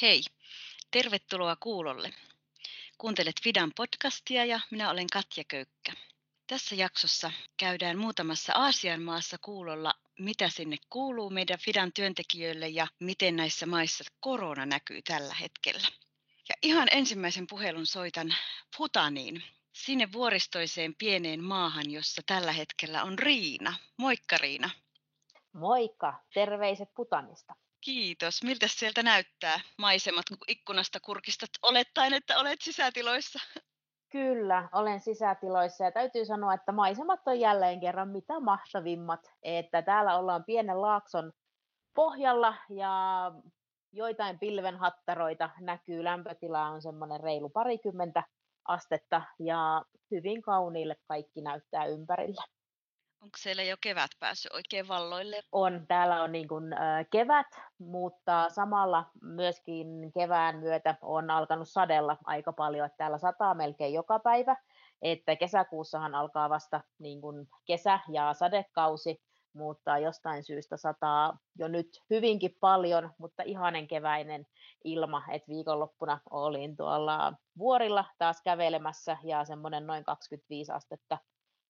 Hei, tervetuloa kuulolle. Kuuntelet Fidan podcastia ja minä olen Katja Köykkä. Tässä jaksossa käydään muutamassa Aasian maassa kuulolla, mitä sinne kuuluu meidän Fidan työntekijöille ja miten näissä maissa korona näkyy tällä hetkellä. Ja ihan ensimmäisen puhelun soitan Putaniin, sinne vuoristoiseen pieneen maahan, jossa tällä hetkellä on Riina. Moikka Riina. Moikka, terveiset Putanista. Kiitos. Miltä sieltä näyttää maisemat, kun ikkunasta kurkistat olettaen, että olet sisätiloissa? Kyllä, olen sisätiloissa ja täytyy sanoa, että maisemat on jälleen kerran mitä mahtavimmat. Että täällä ollaan pienen laakson pohjalla ja joitain pilvenhattaroita näkyy. Lämpötila on semmoinen reilu parikymmentä astetta ja hyvin kauniille kaikki näyttää ympärillä. Onko siellä jo kevät päässyt oikein valloille? On, täällä on niin kuin, kevät, mutta samalla myöskin kevään myötä on alkanut sadella aika paljon, että täällä sataa melkein joka päivä, että kesäkuussahan alkaa vasta niin kuin kesä- ja sadekausi, mutta jostain syystä sataa jo nyt hyvinkin paljon, mutta ihanen keväinen ilma, että viikonloppuna olin tuolla vuorilla taas kävelemässä ja semmoinen noin 25 astetta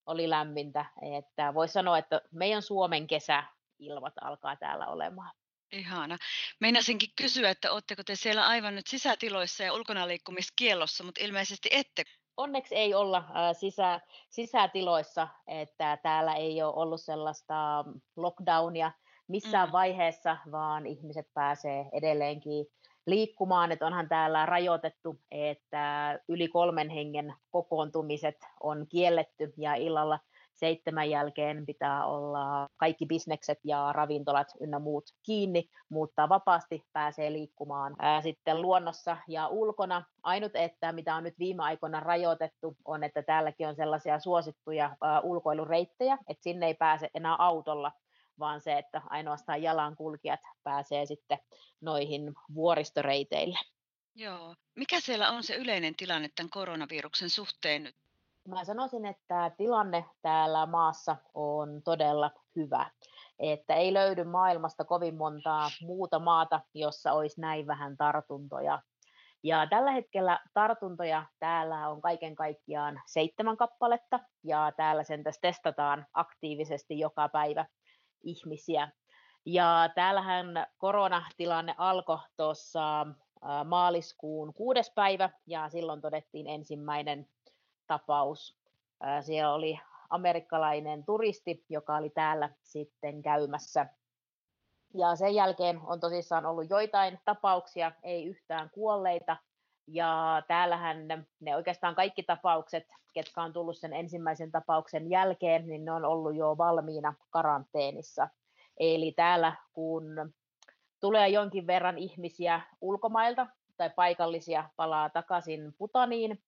oli lämmintä, että voisi sanoa, että meidän Suomen kesä ilmat alkaa täällä olemaan. Ihana. Meinasinkin kysyä, että oletteko te siellä aivan nyt sisätiloissa ja ulkona liikkumiskiellossa, mutta ilmeisesti ette. Onneksi ei olla sisä, sisätiloissa, että täällä ei ole ollut sellaista lockdownia missään mm. vaiheessa, vaan ihmiset pääsee edelleenkin liikkumaan, että onhan täällä rajoitettu, että yli kolmen hengen kokoontumiset on kielletty ja illalla seitsemän jälkeen pitää olla kaikki bisnekset ja ravintolat ynnä muut kiinni, mutta vapaasti pääsee liikkumaan ää, sitten luonnossa ja ulkona. Ainut, että mitä on nyt viime aikoina rajoitettu, on, että täälläkin on sellaisia suosittuja ää, ulkoilureittejä, että sinne ei pääse enää autolla vaan se, että ainoastaan jalankulkijat pääsee sitten noihin vuoristoreiteille. Joo. Mikä siellä on se yleinen tilanne tämän koronaviruksen suhteen nyt? Mä sanoisin, että tilanne täällä maassa on todella hyvä. Että ei löydy maailmasta kovin montaa muuta maata, jossa olisi näin vähän tartuntoja. Ja tällä hetkellä tartuntoja täällä on kaiken kaikkiaan seitsemän kappaletta, ja täällä sen testataan aktiivisesti joka päivä ihmisiä. Ja täällähän koronatilanne alkoi tuossa maaliskuun kuudes päivä ja silloin todettiin ensimmäinen tapaus. Siellä oli amerikkalainen turisti, joka oli täällä sitten käymässä. Ja sen jälkeen on tosissaan ollut joitain tapauksia, ei yhtään kuolleita. Ja täällähän ne, ne oikeastaan kaikki tapaukset, ketkä on tullut sen ensimmäisen tapauksen jälkeen, niin ne on ollut jo valmiina karanteenissa. Eli täällä kun tulee jonkin verran ihmisiä ulkomailta tai paikallisia palaa takaisin Putaniin,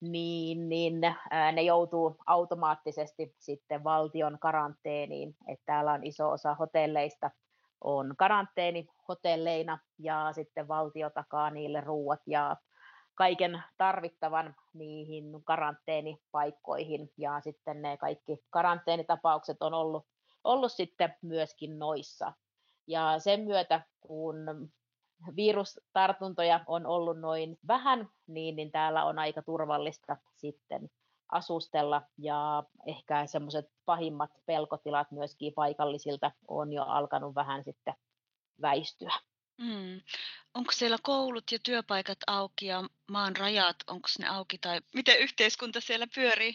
niin, niin ne joutuu automaattisesti sitten valtion karanteeniin. Että täällä on iso osa hotelleista on karanteenihotelleina ja sitten valtio takaa niille ruuat ja kaiken tarvittavan niihin karanteenipaikkoihin ja sitten ne kaikki karanteenitapaukset on ollut, ollut sitten myöskin noissa. Ja sen myötä, kun virustartuntoja on ollut noin vähän, niin, niin täällä on aika turvallista sitten asustella ja ehkä semmoiset pahimmat pelkotilat myöskin paikallisilta on jo alkanut vähän sitten väistyä. Mm. Onko siellä koulut ja työpaikat auki ja maan rajat, onko ne auki tai miten yhteiskunta siellä pyörii?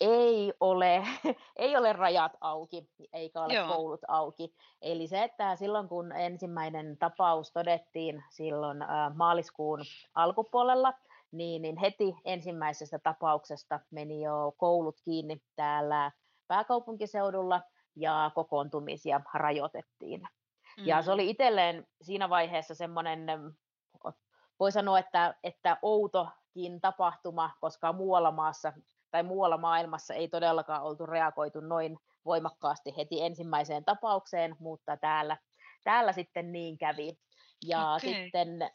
Ei ole, ei ole rajat auki, eikä ole Joo. koulut auki. Eli se, että silloin kun ensimmäinen tapaus todettiin silloin maaliskuun alkupuolella, niin, niin heti ensimmäisestä tapauksesta meni jo koulut kiinni täällä pääkaupunkiseudulla ja kokoontumisia rajoitettiin. Mm. Ja se oli itselleen siinä vaiheessa semmoinen, voi sanoa, että, että outokin tapahtuma, koska muualla maassa tai muualla maailmassa ei todellakaan oltu reagoitu noin voimakkaasti heti ensimmäiseen tapaukseen, mutta täällä, täällä sitten niin kävi. Ja okay. sitten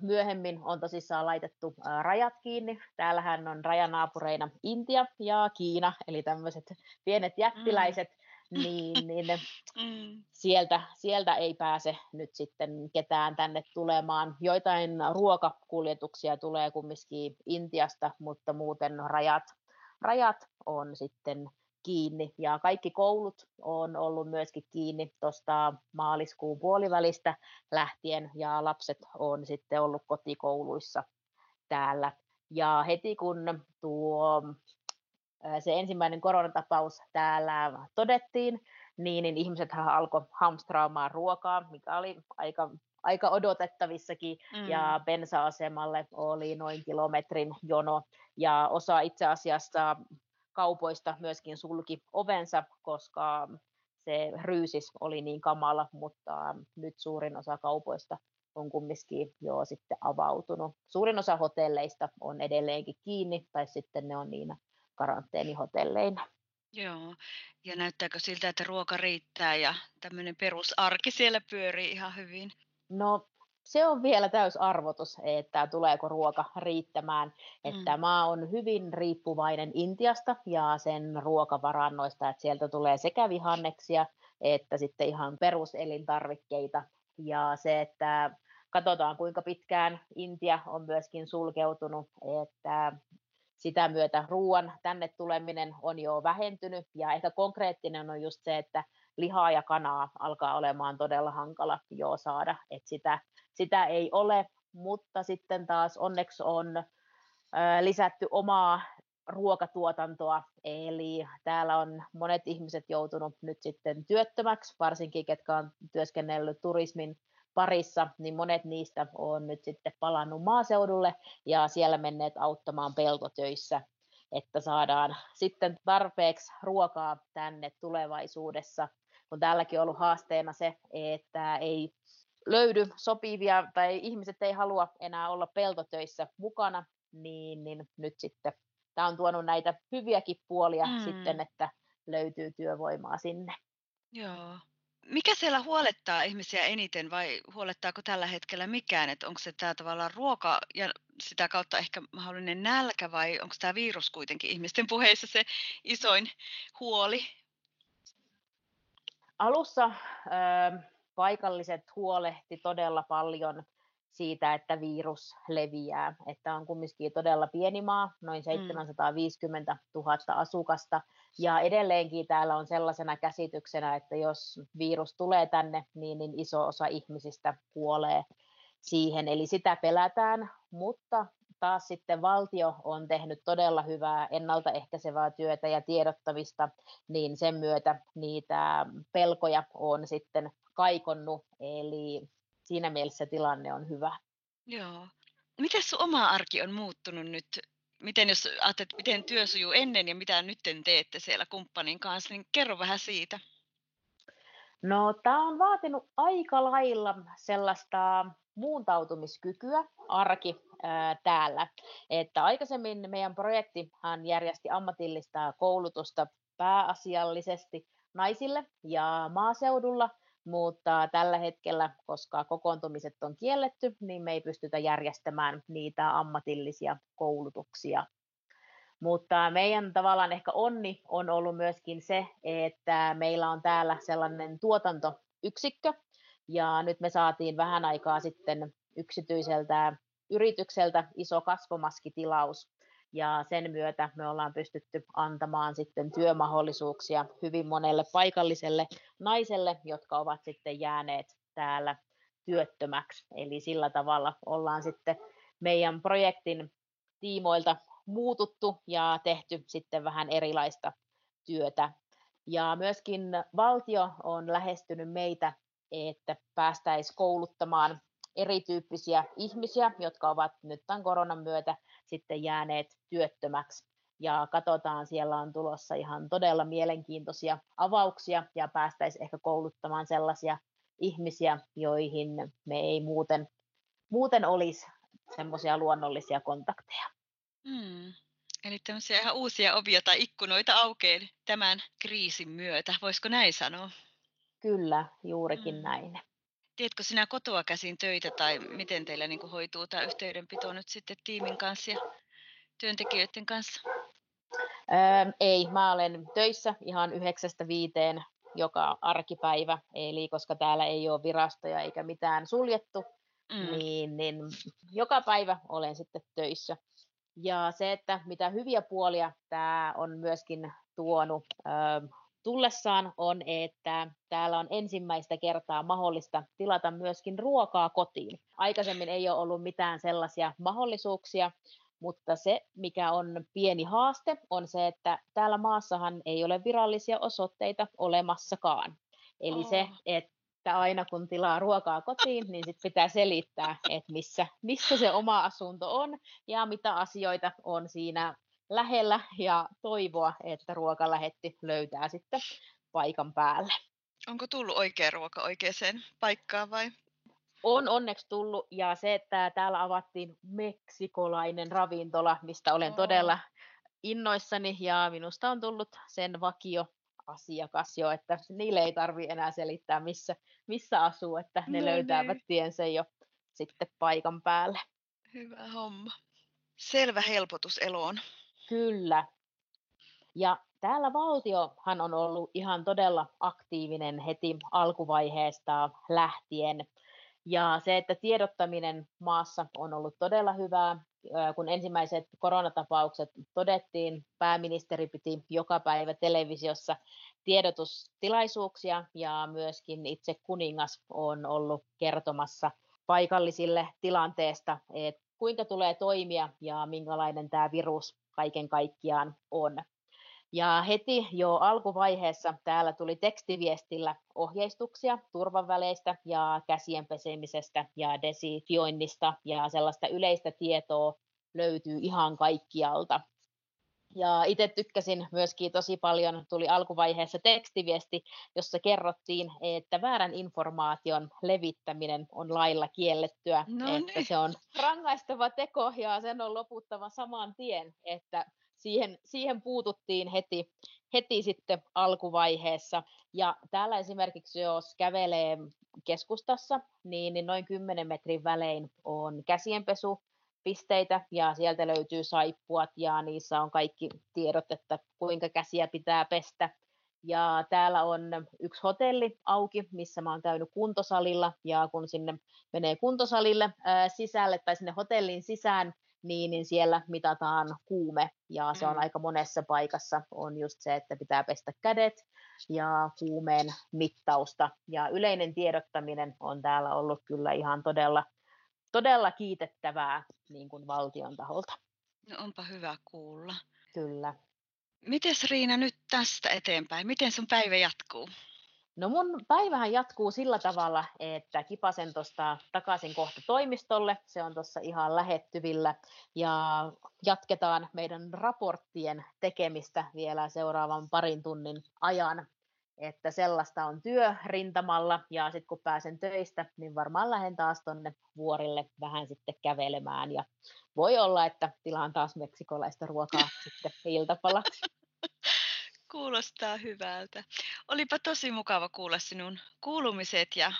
myöhemmin on tosissaan laitettu rajat kiinni. Täällähän on rajanaapureina Intia ja Kiina, eli tämmöiset pienet jättiläiset. Mm niin, niin mm. sieltä, sieltä ei pääse nyt sitten ketään tänne tulemaan. Joitain ruokakuljetuksia tulee kumminkin Intiasta, mutta muuten rajat, rajat on sitten kiinni. Ja kaikki koulut on ollut myöskin kiinni tuosta maaliskuun puolivälistä lähtien, ja lapset on sitten ollut kotikouluissa täällä. Ja heti kun tuo se ensimmäinen koronatapaus täällä todettiin, niin, niin ihmiset alkoi hamstraamaan ruokaa, mikä oli aika, aika odotettavissakin, mm. ja bensa-asemalle oli noin kilometrin jono, ja osa itse asiassa kaupoista myöskin sulki ovensa, koska se ryysis oli niin kamala, mutta nyt suurin osa kaupoista on kumminkin jo sitten avautunut. Suurin osa hotelleista on edelleenkin kiinni, tai sitten ne on niin karanteenihotelleina. Joo, ja näyttääkö siltä, että ruoka riittää ja tämmöinen perusarki siellä pyörii ihan hyvin? No se on vielä täysarvotus, että tuleeko ruoka riittämään. Mm. Että maa on hyvin riippuvainen Intiasta ja sen ruokavarannoista, että sieltä tulee sekä vihanneksia että sitten ihan peruselintarvikkeita. Ja se, että katsotaan kuinka pitkään Intia on myöskin sulkeutunut, että sitä myötä ruoan tänne tuleminen on jo vähentynyt. Ja ehkä konkreettinen on just se, että lihaa ja kanaa alkaa olemaan todella hankala jo saada, että sitä, sitä ei ole, mutta sitten taas onneksi on lisätty omaa ruokatuotantoa, eli täällä on monet ihmiset joutunut nyt sitten työttömäksi, varsinkin ketkä on työskennellyt turismin parissa, niin monet niistä on nyt sitten palannut maaseudulle ja siellä menneet auttamaan peltotöissä, että saadaan sitten tarpeeksi ruokaa tänne tulevaisuudessa, kun täälläkin on ollut haasteena se, että ei löydy sopivia tai ihmiset ei halua enää olla peltotöissä mukana, niin, niin nyt sitten tämä on tuonut näitä hyviäkin puolia mm. sitten, että löytyy työvoimaa sinne. Joo, mikä siellä huolettaa ihmisiä eniten vai huolettaako tällä hetkellä mikään? Että onko se tämä tavallaan ruoka ja sitä kautta ehkä mahdollinen nälkä vai onko tämä virus kuitenkin ihmisten puheissa se isoin huoli? Alussa ö, paikalliset huolehti todella paljon siitä, että virus leviää. Että on kumminkin todella pieni maa, noin 750 mm. 000 asukasta, ja edelleenkin täällä on sellaisena käsityksenä, että jos virus tulee tänne, niin, niin iso osa ihmisistä kuolee siihen, eli sitä pelätään, mutta taas sitten valtio on tehnyt todella hyvää ennaltaehkäisevää työtä ja tiedottamista, niin sen myötä niitä pelkoja on sitten kaikonnut, eli siinä mielessä tilanne on hyvä. Joo. Miten sun oma arki on muuttunut nyt? Miten jos ajattelet, miten työ sujuu ennen ja mitä nyt teette siellä kumppanin kanssa, niin kerro vähän siitä. No tämä on vaatinut aika lailla sellaista muuntautumiskykyä arki ää, täällä. Että aikaisemmin meidän projektihan järjesti ammatillista koulutusta pääasiallisesti naisille ja maaseudulla – mutta tällä hetkellä, koska kokoontumiset on kielletty, niin me ei pystytä järjestämään niitä ammatillisia koulutuksia. Mutta meidän tavallaan ehkä onni on ollut myöskin se, että meillä on täällä sellainen tuotantoyksikkö, ja nyt me saatiin vähän aikaa sitten yksityiseltä yritykseltä iso kasvomaskitilaus, ja sen myötä me ollaan pystytty antamaan sitten työmahdollisuuksia hyvin monelle paikalliselle naiselle, jotka ovat sitten jääneet täällä työttömäksi. Eli sillä tavalla ollaan sitten meidän projektin tiimoilta muututtu ja tehty sitten vähän erilaista työtä. Ja myöskin valtio on lähestynyt meitä, että päästäisiin kouluttamaan erityyppisiä ihmisiä, jotka ovat nyt tämän koronan myötä sitten jääneet työttömäksi. Ja katsotaan, siellä on tulossa ihan todella mielenkiintoisia avauksia ja päästäisiin ehkä kouluttamaan sellaisia ihmisiä, joihin me ei muuten, muuten olisi semmoisia luonnollisia kontakteja. Hmm. Eli tämmöisiä ihan uusia ovia tai ikkunoita aukeaa tämän kriisin myötä, voisiko näin sanoa? Kyllä, juurikin hmm. näin. Teetkö sinä kotoa käsin töitä tai miten teillä niin hoituu tämä yhteydenpito nyt sitten tiimin kanssa ja työntekijöiden kanssa? Öö, ei, mä olen töissä ihan yhdeksästä viiteen joka arkipäivä, eli koska täällä ei ole virastoja eikä mitään suljettu, mm. niin, niin joka päivä olen sitten töissä. Ja se, että mitä hyviä puolia tämä on myöskin tuonut ö, tullessaan, on, että täällä on ensimmäistä kertaa mahdollista tilata myöskin ruokaa kotiin. Aikaisemmin ei ole ollut mitään sellaisia mahdollisuuksia, mutta se, mikä on pieni haaste, on se, että täällä maassahan ei ole virallisia osoitteita olemassakaan. Eli oh. se, että aina kun tilaa ruokaa kotiin, niin sit pitää selittää, että missä, missä se oma asunto on ja mitä asioita on siinä lähellä ja toivoa, että ruokalähetti löytää sitten paikan päälle. Onko tullut oikea ruoka oikeaan paikkaan vai? On onneksi tullut ja se, että täällä avattiin meksikolainen ravintola, mistä olen oh. todella innoissani ja minusta on tullut sen vakio asiakas jo, että niille ei tarvi enää selittää, missä, missä asuu, että ne no löytävät niin. tiensä jo sitten paikan päälle. Hyvä homma. Selvä helpotus eloon. Kyllä. Ja täällä valtiohan on ollut ihan todella aktiivinen heti alkuvaiheesta lähtien. Ja se, että tiedottaminen maassa on ollut todella hyvää, kun ensimmäiset koronatapaukset todettiin, pääministeri piti joka päivä televisiossa tiedotustilaisuuksia ja myöskin itse kuningas on ollut kertomassa paikallisille tilanteesta, että kuinka tulee toimia ja minkälainen tämä virus kaiken kaikkiaan on. Ja heti jo alkuvaiheessa täällä tuli tekstiviestillä ohjeistuksia turvaväleistä ja käsien pesemisestä ja desifioinnista ja sellaista yleistä tietoa löytyy ihan kaikkialta. Ja itse tykkäsin myöskin tosi paljon, tuli alkuvaiheessa tekstiviesti, jossa kerrottiin, että väärän informaation levittäminen on lailla kiellettyä, no niin. että se on rangaistava teko ja sen on loputtava saman tien, että siihen, siihen puututtiin heti, heti sitten alkuvaiheessa. Ja täällä esimerkiksi, jos kävelee keskustassa, niin, niin noin 10 metrin välein on käsienpesu, pisteitä ja sieltä löytyy saippuat ja niissä on kaikki tiedot, että kuinka käsiä pitää pestä. Ja täällä on yksi hotelli auki, missä mä oon käynyt kuntosalilla ja kun sinne menee kuntosalille ää, sisälle tai sinne hotellin sisään, niin, niin siellä mitataan kuume ja se on mm. aika monessa paikassa on just se, että pitää pestä kädet ja kuumeen mittausta. Ja yleinen tiedottaminen on täällä ollut kyllä ihan todella, todella kiitettävää niin kuin valtion taholta. No onpa hyvä kuulla. Kyllä. Mites Riina nyt tästä eteenpäin? Miten sun päivä jatkuu? No mun päivähän jatkuu sillä tavalla, että kipasen tuosta takaisin kohta toimistolle. Se on tuossa ihan lähettyvillä ja jatketaan meidän raporttien tekemistä vielä seuraavan parin tunnin ajan. Että sellaista on työ rintamalla ja sitten kun pääsen töistä, niin varmaan lähden taas tuonne vuorille vähän sitten kävelemään ja voi olla, että tilaan taas meksikolaista ruokaa sitten iltapalaksi. Kuulostaa hyvältä. Olipa tosi mukava kuulla sinun kuulumiset ja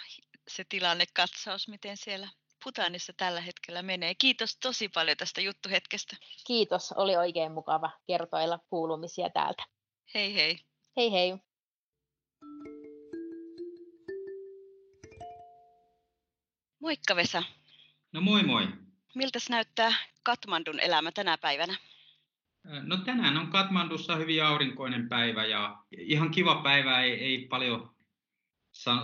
se tilannekatsaus, miten siellä Putanissa tällä hetkellä menee. Kiitos tosi paljon tästä juttuhetkestä. Kiitos, oli oikein mukava kertoilla kuulumisia täältä. Hei hei. Hei hei. Moikka Vesa. No moi moi. Miltäs näyttää Katmandun elämä tänä päivänä? No tänään on Katmandussa hyvin aurinkoinen päivä ja ihan kiva päivä, ei, ei paljon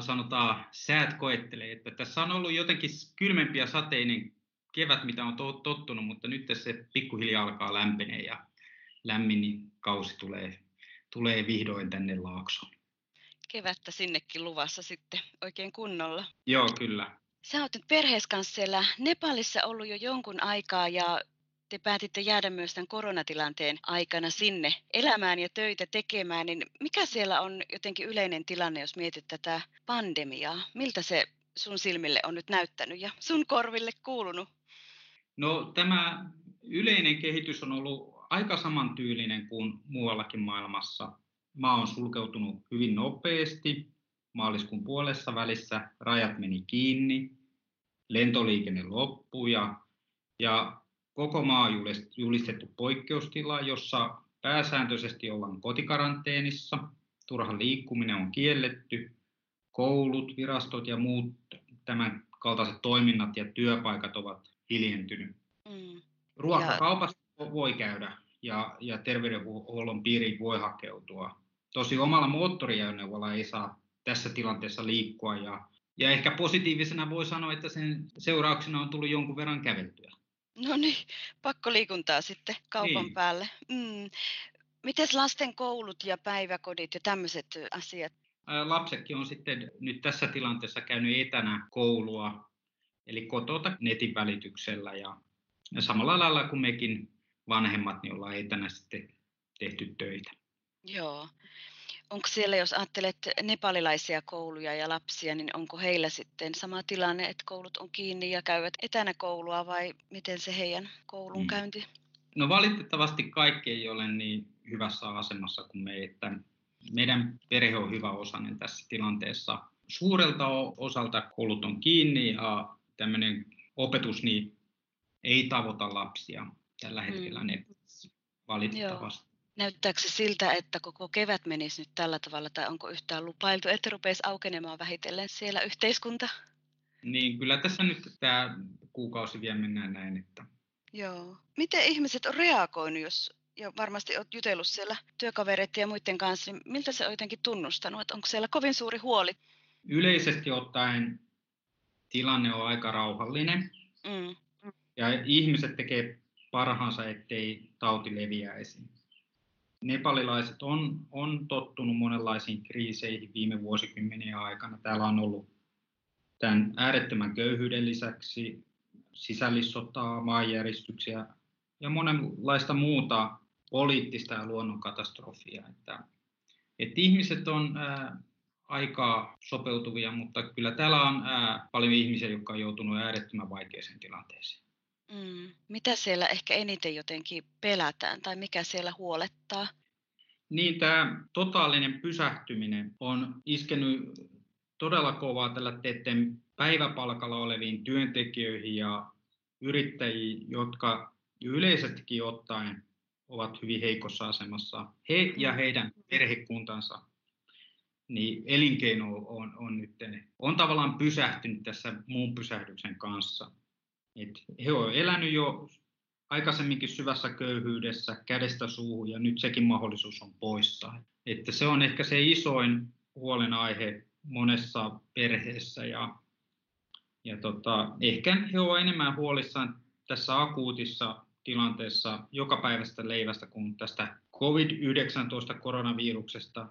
sanotaan säät koettelee. Että tässä on ollut jotenkin kylmempi ja sateinen kevät, mitä on tottunut, mutta nyt se pikkuhiljaa alkaa lämpenee ja lämmin kausi tulee, tulee vihdoin tänne Laaksoon. Kevättä sinnekin luvassa sitten oikein kunnolla. Joo, kyllä. Sä oot nyt perhees kanssa siellä Nepalissa ollut jo jonkun aikaa ja te päätitte jäädä myös tämän koronatilanteen aikana sinne elämään ja töitä tekemään, niin mikä siellä on jotenkin yleinen tilanne, jos mietit tätä pandemiaa? Miltä se sun silmille on nyt näyttänyt ja sun korville kuulunut? No tämä yleinen kehitys on ollut aika samantyylinen kuin muuallakin maailmassa. Maa on sulkeutunut hyvin nopeasti. Maaliskuun puolessa välissä rajat meni kiinni, lentoliikenne loppui ja, ja koko maa julistettu poikkeustila, jossa pääsääntöisesti ollaan kotikaranteenissa. turha liikkuminen on kielletty, koulut, virastot ja muut tämän kaltaiset toiminnat ja työpaikat ovat hiljentynyt. Mm. Ruokakaupassa ja... voi käydä ja, ja terveydenhuollon piiriin voi hakeutua. Tosi omalla moottoriajoneuvolla ei saa tässä tilanteessa liikkua ja, ja ehkä positiivisena voi sanoa, että sen seurauksena on tullut jonkun verran käveltyä. No niin, pakko liikuntaa sitten kaupan niin. päälle. Mm. Miten lasten koulut ja päiväkodit ja tämmöiset asiat? Lapsetkin on sitten nyt tässä tilanteessa käynyt etänä koulua, eli kotota netin välityksellä ja, ja samalla lailla kuin mekin vanhemmat, niin ollaan etänä sitten tehty töitä. Joo. Onko siellä, jos ajattelet nepalilaisia kouluja ja lapsia, niin onko heillä sitten sama tilanne, että koulut on kiinni ja käyvät etänä koulua vai miten se heidän koulunkäynti? Mm. No valitettavasti kaikki ei ole niin hyvässä asemassa kuin me, että meidän perhe on hyvä osainen tässä tilanteessa. Suurelta osalta koulut on kiinni ja tämmöinen opetus niin ei tavoita lapsia tällä hetkellä mm. netissä valitettavasti. Joo. Näyttääkö se siltä, että koko kevät menisi nyt tällä tavalla, tai onko yhtään lupailtu, että rupeisi aukenemaan vähitellen siellä yhteiskunta? Niin, kyllä tässä nyt tämä kuukausi vielä mennään näin. Että... Joo. Miten ihmiset on reagoinut, jos ja varmasti olet jutellut siellä työkavereiden ja muiden kanssa, niin miltä se on jotenkin tunnustanut, että onko siellä kovin suuri huoli? Yleisesti ottaen tilanne on aika rauhallinen mm. ja ihmiset tekee parhaansa, ettei tauti leviäisi. Nepalilaiset on, on tottunut monenlaisiin kriiseihin viime vuosikymmenien aikana. Täällä on ollut tämän äärettömän köyhyyden lisäksi sisällissotaa, maanjäristyksiä ja monenlaista muuta poliittista ja luonnonkatastrofia. Että, että ihmiset on ää, aika sopeutuvia, mutta kyllä täällä on ää, paljon ihmisiä, jotka on joutunut äärettömän vaikeaseen tilanteeseen. Mm. Mitä siellä ehkä eniten jotenkin pelätään tai mikä siellä huolettaa? Niin, tämä totaalinen pysähtyminen on iskenyt todella kovaa tällä teiden päiväpalkalla oleviin työntekijöihin ja yrittäjiin, jotka yleisestikin ottaen ovat hyvin heikossa asemassa. He ja heidän perhekuntansa niin elinkeino on, on, nyt, on tavallaan pysähtynyt tässä muun pysähdyksen kanssa. Et he ovat elänyt jo aikaisemminkin syvässä köyhyydessä kädestä suuhun ja nyt sekin mahdollisuus on poissa. Että se on ehkä se isoin huolenaihe monessa perheessä ja, ja tota, ehkä he ovat enemmän huolissaan tässä akuutissa tilanteessa joka päivästä leivästä kuin tästä COVID-19 koronaviruksesta,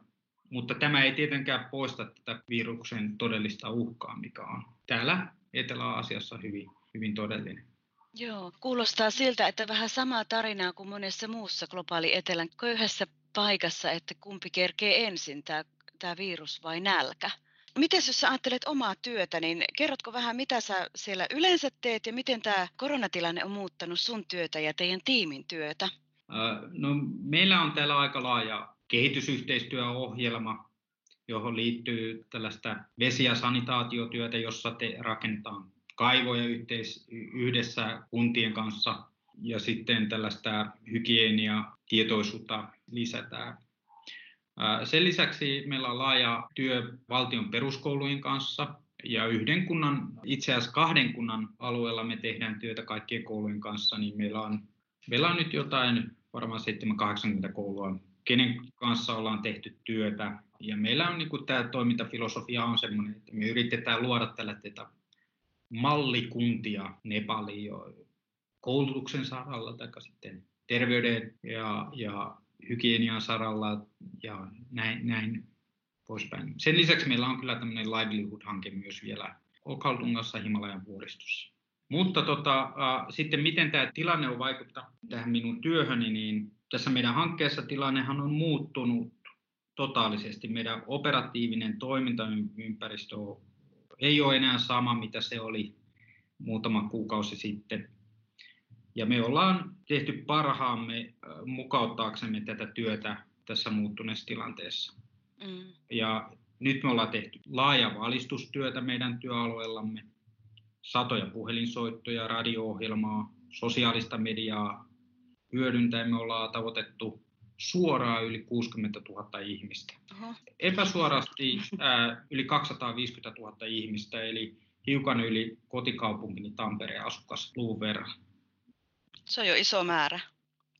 mutta tämä ei tietenkään poista tätä viruksen todellista uhkaa, mikä on täällä Etelä-Asiassa hyvin, hyvin todellinen. Joo, kuulostaa siltä, että vähän samaa tarinaa kuin monessa muussa globaali etelän köyhässä paikassa, että kumpi kerkee ensin, tämä, tämä virus vai nälkä. Miten jos sä ajattelet omaa työtä, niin kerrotko vähän, mitä sä siellä yleensä teet ja miten tämä koronatilanne on muuttanut sun työtä ja teidän tiimin työtä? No, meillä on täällä aika laaja kehitysyhteistyöohjelma, johon liittyy tällaista vesi- ja sanitaatiotyötä, jossa te rakennetaan kaivoja yhteis, yhdessä kuntien kanssa ja sitten tällaista hygienia tietoisuutta lisätään. Sen lisäksi meillä on laaja työ valtion peruskoulujen kanssa ja yhden kunnan, itse asiassa kahden kunnan alueella me tehdään työtä kaikkien koulujen kanssa, niin meillä on, meillä on nyt jotain varmaan 7-80 koulua, kenen kanssa ollaan tehty työtä. Ja meillä on niin kuin, tämä toimintafilosofia on sellainen, että me yritetään luoda tällä mallikuntia Nepaliin koulutuksen saralla tai sitten terveyden ja, ja hygienian saralla ja näin, näin poispäin. Sen lisäksi meillä on kyllä tämmöinen livelihood-hanke myös vielä Okaltungassa Himalajan vuoristossa. Mutta tota, äh, sitten miten tämä tilanne on vaikuttanut tähän minun työhöni, niin tässä meidän hankkeessa tilannehan on muuttunut totaalisesti. Meidän operatiivinen toimintaympäristö ei ole enää sama, mitä se oli muutama kuukausi sitten. Ja me ollaan tehty parhaamme mukauttaaksemme tätä työtä tässä muuttuneessa tilanteessa. Mm. Ja nyt me ollaan tehty laaja valistustyötä meidän työalueellamme, satoja puhelinsoittoja, radio-ohjelmaa, sosiaalista mediaa hyödyntäen me ollaan tavoitettu suoraan yli 60 000 ihmistä. Oho. Epäsuorasti ää, yli 250 000 ihmistä, eli hiukan yli kotikaupunkini Tampereen asukasluvun verran. Se on jo iso määrä.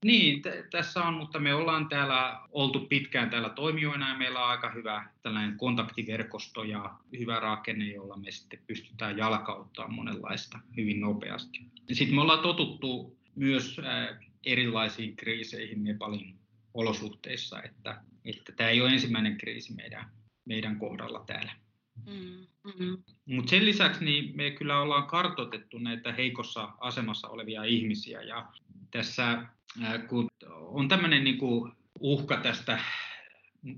Niin, t- tässä on, mutta me ollaan täällä oltu pitkään täällä toimijoina ja meillä on aika hyvä tällainen kontaktiverkosto ja hyvä rakenne, jolla me sitten pystytään jalkauttamaan monenlaista hyvin nopeasti. Sitten me ollaan totuttu myös erilaisiin kriiseihin Nepalin olosuhteissa, että, että tämä ei ole ensimmäinen kriisi meidän, meidän kohdalla täällä. Mm-hmm. Mutta sen lisäksi niin me kyllä ollaan kartoitettu näitä heikossa asemassa olevia ihmisiä ja tässä kun on tämmöinen niin uhka tästä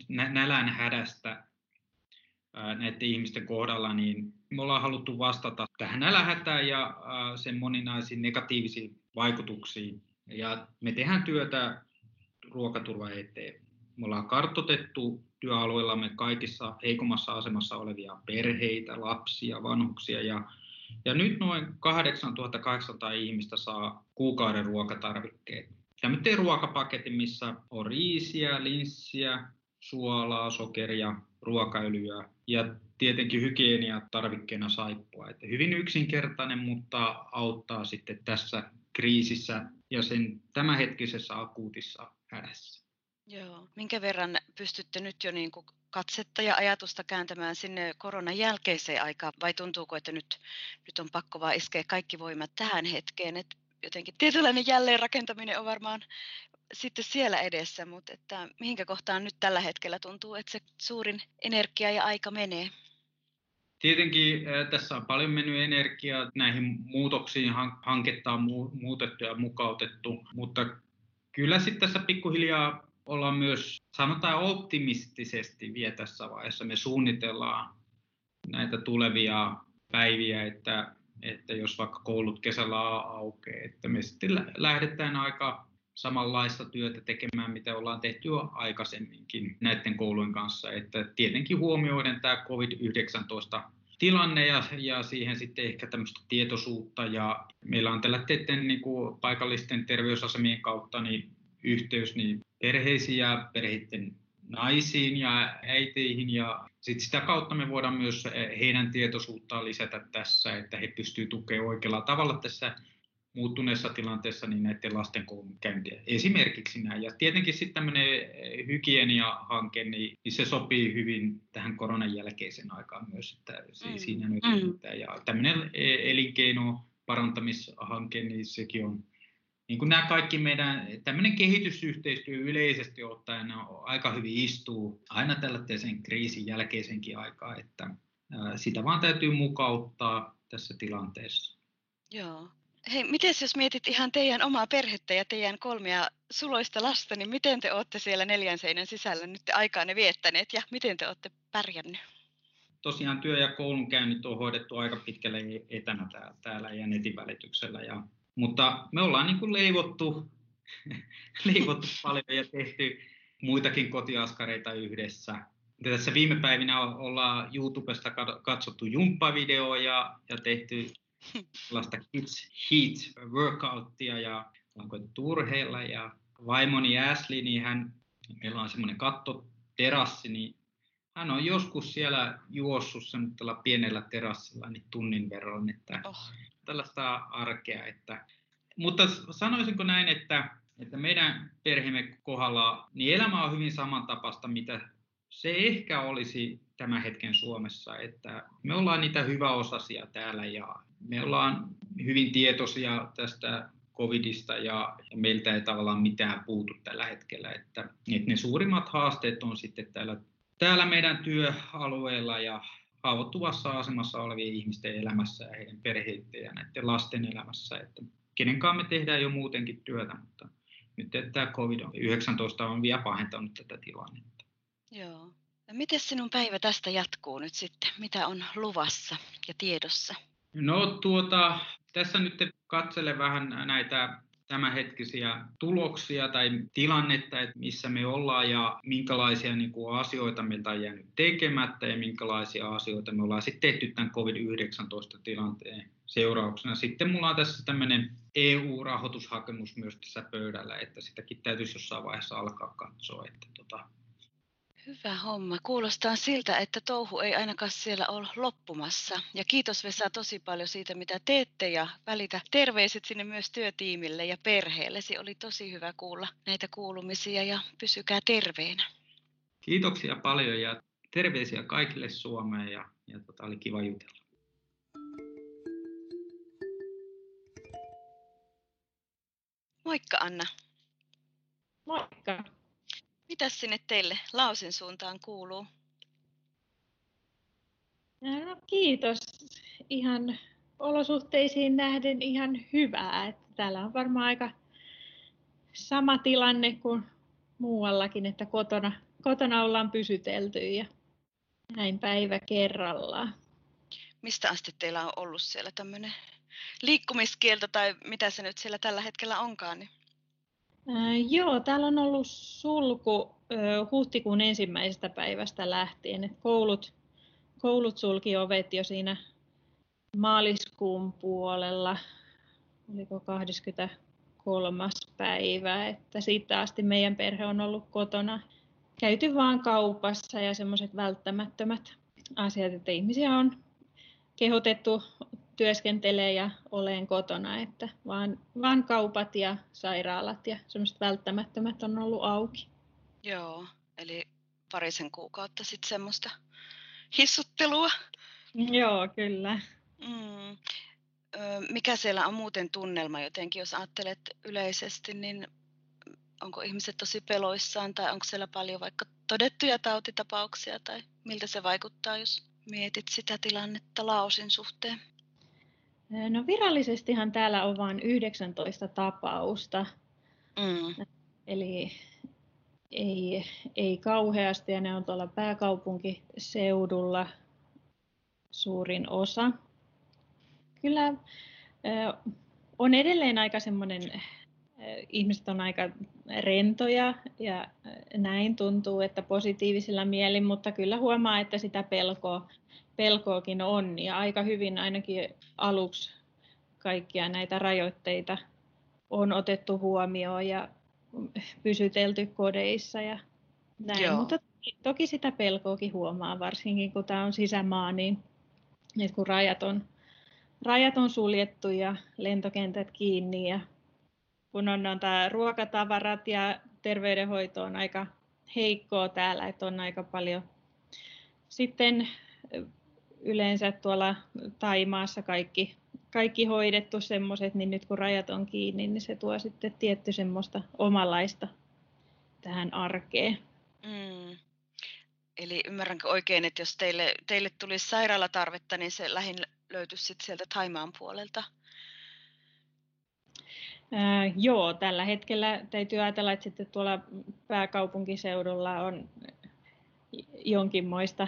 nälän hädästä näiden ihmisten kohdalla, niin me ollaan haluttu vastata tähän nälähätään ja sen moninaisiin negatiivisiin vaikutuksiin. Ja me tehdään työtä ruokaturva eteen. Me ollaan kartotettu työalueellamme kaikissa heikommassa asemassa olevia perheitä, lapsia, vanhuksia ja ja nyt noin 8800 ihmistä saa kuukauden ruokatarvikkeet. Tämmöinen ruokapaketti, missä on riisiä, linssiä, suolaa, sokeria, ruokaöljyä ja tietenkin hygienia tarvikkeena saippua. Että hyvin yksinkertainen, mutta auttaa sitten tässä kriisissä ja sen tämänhetkisessä akuutissa hädässä. Joo. Minkä verran pystytte nyt jo niin kuin katsetta ja ajatusta kääntämään sinne koronan jälkeiseen aikaan, vai tuntuuko, että nyt, nyt on pakko vaan iskeä kaikki voimat tähän hetkeen, että jotenkin tietynlainen jälleenrakentaminen on varmaan sitten siellä edessä, mutta että mihinkä kohtaan nyt tällä hetkellä tuntuu, että se suurin energia ja aika menee? Tietenkin tässä on paljon mennyt energiaa, näihin muutoksiin hanketta on muutettu ja mukautettu, mutta kyllä sitten tässä pikkuhiljaa ollaan myös, sanotaan optimistisesti vielä tässä vaiheessa, me suunnitellaan näitä tulevia päiviä, että, että jos vaikka koulut kesällä aukeaa, että me sitten lähdetään aika samanlaista työtä tekemään, mitä ollaan tehty jo aikaisemminkin näiden koulujen kanssa. Että tietenkin huomioiden tämä COVID-19 tilanne ja, ja siihen sitten ehkä tämmöistä tietoisuutta. Ja meillä on tällä niin kuin paikallisten terveysasemien kautta niin yhteys niin perheisiin ja perheiden naisiin ja äiteihin ja sit sitä kautta me voidaan myös eh, heidän tietoisuuttaan lisätä tässä, että he pystyvät tukemaan oikealla tavalla tässä muuttuneessa tilanteessa niin näiden lasten koulunkäyntiä. Esimerkiksi näin. Ja tietenkin sitten tämmöinen eh, hygieniahanke, niin, niin se sopii hyvin tähän koronan jälkeisen aikaan myös, että mm. siinä nyt mm. Ja tämmöinen eh, elinkeino parantamishanke, niin sekin on niin kuin nämä kaikki meidän, tämmöinen kehitysyhteistyö yleisesti ottaen aika hyvin istuu aina tällaisen kriisin jälkeisenkin aikaa, että sitä vaan täytyy mukauttaa tässä tilanteessa. Joo. Hei, miten jos mietit ihan teidän omaa perhettä ja teidän kolmea suloista lasta, niin miten te olette siellä neljän seinän sisällä nyt aikaa ne viettäneet ja miten te olette pärjännyt? Tosiaan työ- ja koulunkäynnit on hoidettu aika pitkälle etänä täällä ja netin välityksellä ja mutta me ollaan niin kuin leivottu, leivottu paljon ja tehty muitakin kotiaskareita yhdessä. Ja tässä viime päivinä ollaan YouTubesta katsottu jumppavideoa ja, ja tehty sellaista Kids Heat workouttia ja on koettu urheilla. Ja vaimoni Ashley, niin hän, meillä on semmoinen kattoterassi, niin hän on joskus siellä juossut semmoisella pienellä terassilla niin tunnin verran, että oh tällaista arkea. Että, mutta sanoisinko näin, että, että meidän perheemme kohdalla niin elämä on hyvin samantapaista, mitä se ehkä olisi tämän hetken Suomessa, että me ollaan niitä hyväosasia täällä ja me ollaan hyvin tietoisia tästä covidista ja, ja meiltä ei tavallaan mitään puutu tällä hetkellä, että, että ne suurimmat haasteet on sitten täällä, täällä meidän työalueella ja haavoittuvassa asemassa olevien ihmisten elämässä ja heidän perheiden ja näiden lasten elämässä. Että kenenkaan me tehdään jo muutenkin työtä, mutta nyt tämä COVID-19 on vielä pahentanut tätä tilannetta. Joo. Ja miten sinun päivä tästä jatkuu nyt sitten? Mitä on luvassa ja tiedossa? No tuota, tässä nyt katselen vähän näitä tämänhetkisiä tuloksia tai tilannetta, että missä me ollaan ja minkälaisia niin kuin, asioita meiltä on jäänyt tekemättä ja minkälaisia asioita me ollaan sitten tehty tämän COVID-19-tilanteen seurauksena. Sitten mulla on tässä tämmöinen EU-rahoitushakemus myös tässä pöydällä, että sitäkin täytyisi jossain vaiheessa alkaa katsoa. Että tota... Hyvä homma. Kuulostaa siltä, että touhu ei ainakaan siellä ole loppumassa. Ja kiitos Vesa tosi paljon siitä, mitä teette ja välitä terveiset sinne myös työtiimille ja perheellesi. Oli tosi hyvä kuulla näitä kuulumisia ja pysykää terveenä. Kiitoksia paljon ja terveisiä kaikille Suomeen ja, ja tota, oli kiva jutella. Moikka Anna. Moikka. Mitäs sinne teille Lausin suuntaan kuuluu? No, kiitos. Ihan olosuhteisiin nähden ihan hyvää. Että täällä on varmaan aika sama tilanne kuin muuallakin, että kotona, kotona ollaan pysytelty ja näin päivä kerrallaan. Mistä asti teillä on ollut siellä tämmöinen liikkumiskielto tai mitä se nyt siellä tällä hetkellä onkaan? Niin? Ää, joo, täällä on ollut sulku ö, huhtikuun ensimmäisestä päivästä lähtien. Et koulut, koulut sulki ovet jo siinä maaliskuun puolella, oliko 23. päivä, että siitä asti meidän perhe on ollut kotona. Käyty vaan kaupassa ja semmoiset välttämättömät asiat, että ihmisiä on kehotettu työskentelee ja olen kotona, että vaan, vaan kaupat ja sairaalat ja semmoiset välttämättömät on ollut auki. Joo, eli parisen kuukautta sitten semmoista hissuttelua. Joo, kyllä. Mm. Mikä siellä on muuten tunnelma jotenkin, jos ajattelet yleisesti, niin onko ihmiset tosi peloissaan tai onko siellä paljon vaikka todettuja tautitapauksia tai miltä se vaikuttaa, jos mietit sitä tilannetta Laosin suhteen? No virallisestihan täällä on vain 19 tapausta. Mm. Eli ei, ei kauheasti ja ne on tuolla pääkaupunkiseudulla suurin osa. Kyllä on edelleen aika semmoinen, ihmiset on aika rentoja ja näin tuntuu, että positiivisilla mielin, mutta kyllä huomaa, että sitä pelkoa pelkoakin on ja aika hyvin ainakin aluksi kaikkia näitä rajoitteita on otettu huomioon ja pysytelty kodeissa ja näin. Joo. Mutta toki sitä pelkoakin huomaa, varsinkin kun tämä on sisämaa, niin että kun rajat on, rajat on suljettu ja lentokentät kiinni ja kun on, on tämä ruokatavarat ja terveydenhoito on aika heikkoa täällä, että on aika paljon sitten yleensä tuolla Taimaassa kaikki, kaikki hoidettu semmoiset, niin nyt kun rajat on kiinni, niin se tuo sitten tietty semmoista omalaista tähän arkeen. Mm. Eli ymmärränkö oikein, että jos teille, teille tulisi sairaalatarvetta, niin se lähin löytyisi sitten sieltä Taimaan puolelta? Ää, joo, tällä hetkellä täytyy ajatella, että sitten tuolla pääkaupunkiseudulla on jonkinmoista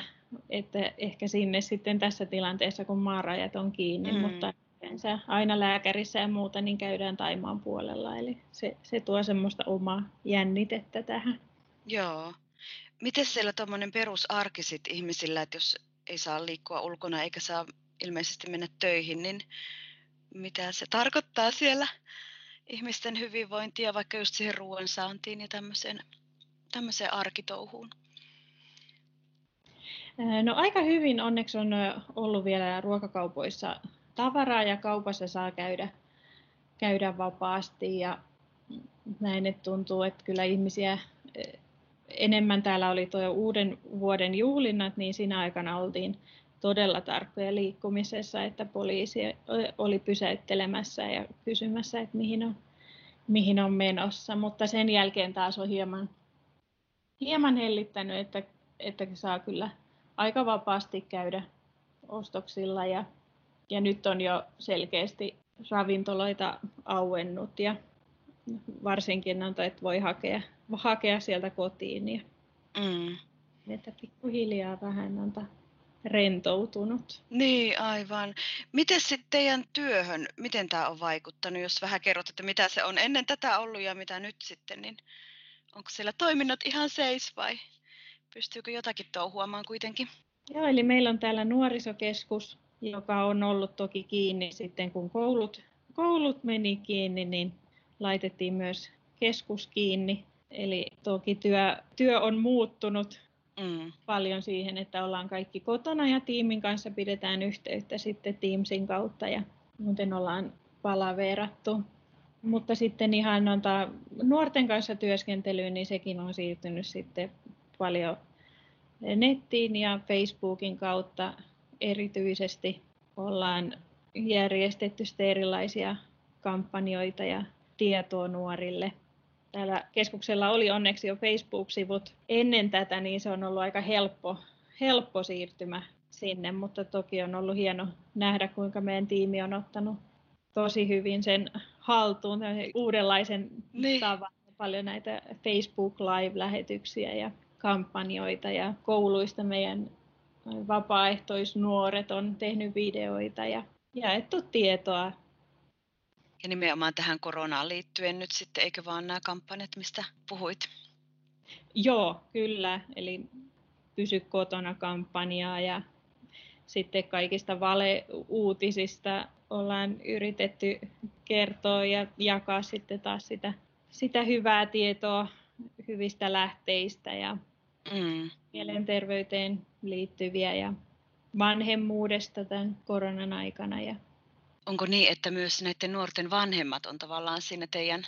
että ehkä sinne sitten tässä tilanteessa, kun maarajat on kiinni, mm. mutta yleensä aina lääkärissä ja muuta, niin käydään Taimaan puolella. Eli se, se tuo semmoista omaa jännitettä tähän. Joo. Miten siellä tuommoinen perusarki sit ihmisillä, että jos ei saa liikkua ulkona eikä saa ilmeisesti mennä töihin, niin mitä se tarkoittaa siellä ihmisten hyvinvointia, vaikka just siihen ruoan saantiin ja tämmöiseen, tämmöiseen arkitouhuun? No aika hyvin onneksi on ollut vielä ruokakaupoissa tavaraa ja kaupassa saa käydä, käydä vapaasti ja näin, että tuntuu, että kyllä ihmisiä enemmän täällä oli tuo uuden vuoden juhlinnat, niin siinä aikana oltiin todella tarkkoja liikkumisessa, että poliisi oli pysäyttelemässä ja kysymässä, että mihin on, mihin on menossa, mutta sen jälkeen taas on hieman, hieman hellittänyt, että, että saa kyllä aika vapaasti käydä ostoksilla ja, ja nyt on jo selkeästi ravintoloita auennut ja varsinkin on, että voi hakea, hakea sieltä kotiin ja mm. että pikkuhiljaa vähän on rentoutunut. Niin, aivan. Miten sitten teidän työhön, miten tämä on vaikuttanut, jos vähän kerrot, että mitä se on ennen tätä ollut ja mitä nyt sitten, niin onko siellä toiminnot ihan seis vai? Pystyykö jotakin touhuamaan kuitenkin? Joo, eli meillä on täällä nuorisokeskus, joka on ollut toki kiinni sitten, kun koulut koulut meni kiinni, niin laitettiin myös keskus kiinni. Eli toki työ, työ on muuttunut mm. paljon siihen, että ollaan kaikki kotona ja tiimin kanssa pidetään yhteyttä sitten Teamsin kautta ja muuten ollaan palaveerattu. Mutta sitten ihan noita nuorten kanssa työskentelyyn, niin sekin on siirtynyt sitten paljon nettiin ja Facebookin kautta erityisesti ollaan järjestetty erilaisia kampanjoita ja tietoa nuorille. Täällä keskuksella oli onneksi jo Facebook-sivut ennen tätä, niin se on ollut aika helppo, helppo siirtymä sinne, mutta toki on ollut hieno nähdä, kuinka meidän tiimi on ottanut tosi hyvin sen haltuun, uudenlaisen niin. tavan. Paljon näitä Facebook Live-lähetyksiä ja kampanjoita ja kouluista meidän vapaaehtoisnuoret on tehnyt videoita ja jaettu tietoa. Ja nimenomaan tähän koronaan liittyen nyt sitten, eikö vaan nämä kampanjat, mistä puhuit? Joo, kyllä. Eli pysy kotona kampanjaa ja sitten kaikista valeuutisista ollaan yritetty kertoa ja jakaa sitten taas sitä, sitä hyvää tietoa hyvistä lähteistä ja mm. mielenterveyteen liittyviä ja vanhemmuudesta tämän koronan aikana. Ja Onko niin, että myös näiden nuorten vanhemmat on tavallaan siinä teidän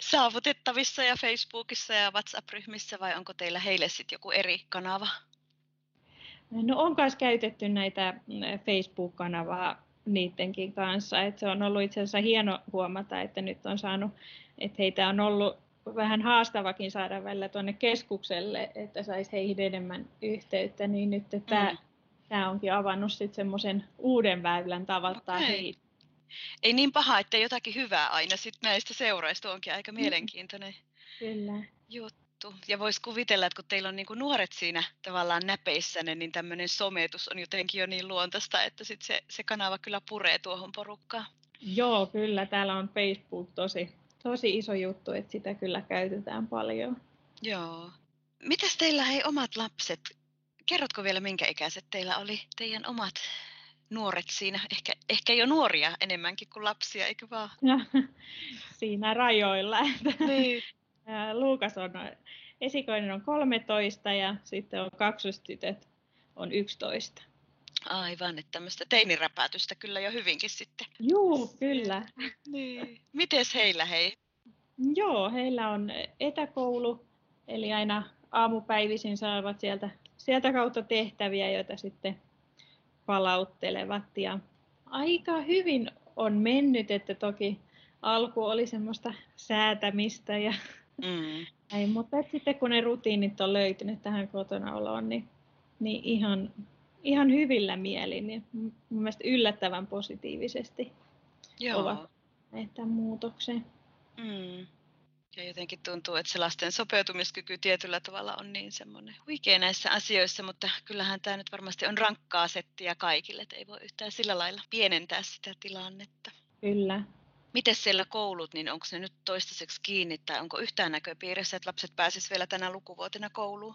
saavutettavissa ja Facebookissa ja WhatsApp-ryhmissä vai onko teillä heille sitten joku eri kanava? No on myös käytetty näitä mm, Facebook-kanavaa niidenkin kanssa. Et se on ollut itse asiassa hieno huomata, että nyt on saanut, että heitä on ollut vähän haastavakin saada välillä tuonne keskukselle, että saisi heihin enemmän yhteyttä, niin nyt tämä, mm. tämä onkin avannut sitten semmoisen uuden väylän tavoittaa okay. heitä. Ei niin paha, että jotakin hyvää aina sit näistä seuroista onkin aika mm. mielenkiintoinen Kyllä. juttu. Ja voisi kuvitella, että kun teillä on niinku nuoret siinä tavallaan näpeissänne, niin tämmöinen sometus on jotenkin jo niin luontaista, että sit se, se kanava kyllä puree tuohon porukkaan. Joo, kyllä. Täällä on Facebook tosi, tosi iso juttu, että sitä kyllä käytetään paljon. Joo. Mitäs teillä hei omat lapset? Kerrotko vielä minkä ikäiset teillä oli teidän omat nuoret siinä? Ehkä, ehkä jo nuoria enemmänkin kuin lapsia, eikö vaan? No, siinä rajoilla. Niin. Luukas on, esikoinen on 13 ja sitten on kaksostytöt on 11. Aivan, että tämmöistä teiniräpäätystä kyllä jo hyvinkin sitten. Joo, kyllä. niin. Mites heillä hei? Joo, heillä on etäkoulu, eli aina aamupäivisin saavat sieltä, sieltä kautta tehtäviä, joita sitten palauttelevat. Ja aika hyvin on mennyt, että toki alku oli semmoista säätämistä ja mm. näin, mutta sitten kun ne rutiinit on löytynyt tähän kotona oloon, niin, niin ihan ihan hyvillä mielin ja mun mielestä yllättävän positiivisesti Joo. ovat tämän muutoksen. Mm. Ja jotenkin tuntuu, että se lasten sopeutumiskyky tietyllä tavalla on niin semmoinen huikea näissä asioissa, mutta kyllähän tämä nyt varmasti on rankkaa settiä kaikille, että ei voi yhtään sillä lailla pienentää sitä tilannetta. Kyllä. Miten siellä koulut, niin onko ne nyt toistaiseksi kiinni tai onko yhtään näköpiirissä, että lapset pääsisivät vielä tänä lukuvuotena kouluun?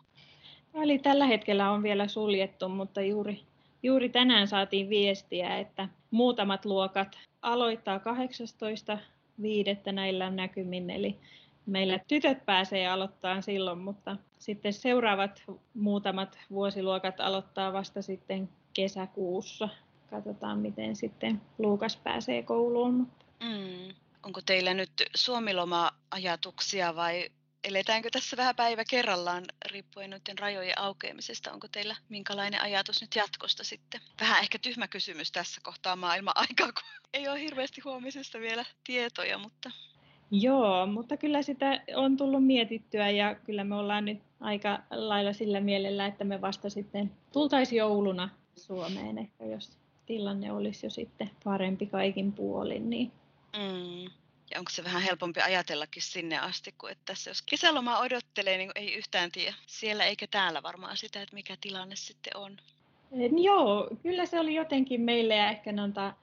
Eli tällä hetkellä on vielä suljettu, mutta juuri, juuri tänään saatiin viestiä, että muutamat luokat aloittaa 18.5. näillä näkymin, eli meillä tytöt pääsee aloittamaan silloin, mutta sitten seuraavat muutamat vuosiluokat aloittaa vasta sitten kesäkuussa. Katsotaan, miten sitten Luukas pääsee kouluun. Mm. Onko teillä nyt suomiloma-ajatuksia vai eletäänkö tässä vähän päivä kerrallaan riippuen noiden rajojen aukeamisesta? Onko teillä minkälainen ajatus nyt jatkosta sitten? Vähän ehkä tyhmä kysymys tässä kohtaa maailman aikaa, kun ei ole hirveästi huomisesta vielä tietoja, mutta... Joo, mutta kyllä sitä on tullut mietittyä ja kyllä me ollaan nyt aika lailla sillä mielellä, että me vasta sitten tultaisiin jouluna Suomeen, ehkä jos tilanne olisi jo sitten parempi kaikin puolin. Niin... Mm. Ja onko se vähän helpompi ajatellakin sinne asti, kuin että tässä jos kesäloma odottelee, niin ei yhtään tiedä siellä eikä täällä varmaan sitä, että mikä tilanne sitten on. Joo, kyllä se oli jotenkin meille ja ehkä noita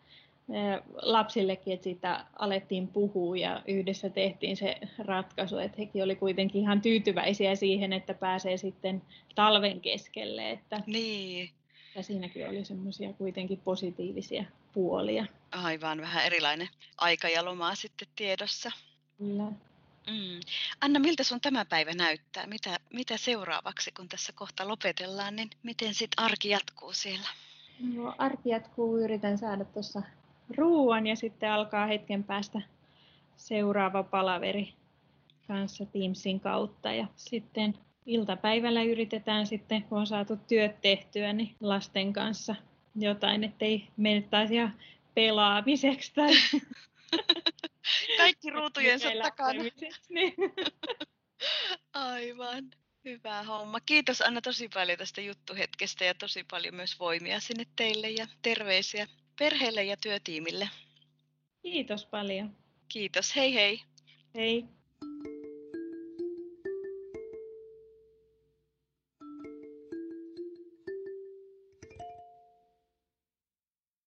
lapsillekin, että siitä alettiin puhua ja yhdessä tehtiin se ratkaisu, että hekin oli kuitenkin ihan tyytyväisiä siihen, että pääsee sitten talven keskelle. Että niin. Ja siinäkin oli semmoisia kuitenkin positiivisia puolia. Aivan vähän erilainen aika ja lomaa sitten tiedossa. Kyllä. Mm. Anna, miltä sun tämä päivä näyttää? Mitä, mitä seuraavaksi, kun tässä kohta lopetellaan, niin miten sitten arki jatkuu siellä? No, arki jatkuu, yritän saada tuossa ruuan ja sitten alkaa hetken päästä seuraava palaveri kanssa Teamsin kautta. Ja sitten iltapäivällä yritetään sitten, kun on saatu työt tehtyä, niin lasten kanssa jotain, ettei mene taas ihan pelaamiseksi tai Kaikki ruutujensa takana. Niin. Aivan. Hyvä homma. Kiitos Anna tosi paljon tästä juttuhetkestä ja tosi paljon myös voimia sinne teille ja terveisiä perheelle ja työtiimille. Kiitos paljon. Kiitos. Hei hei. Hei.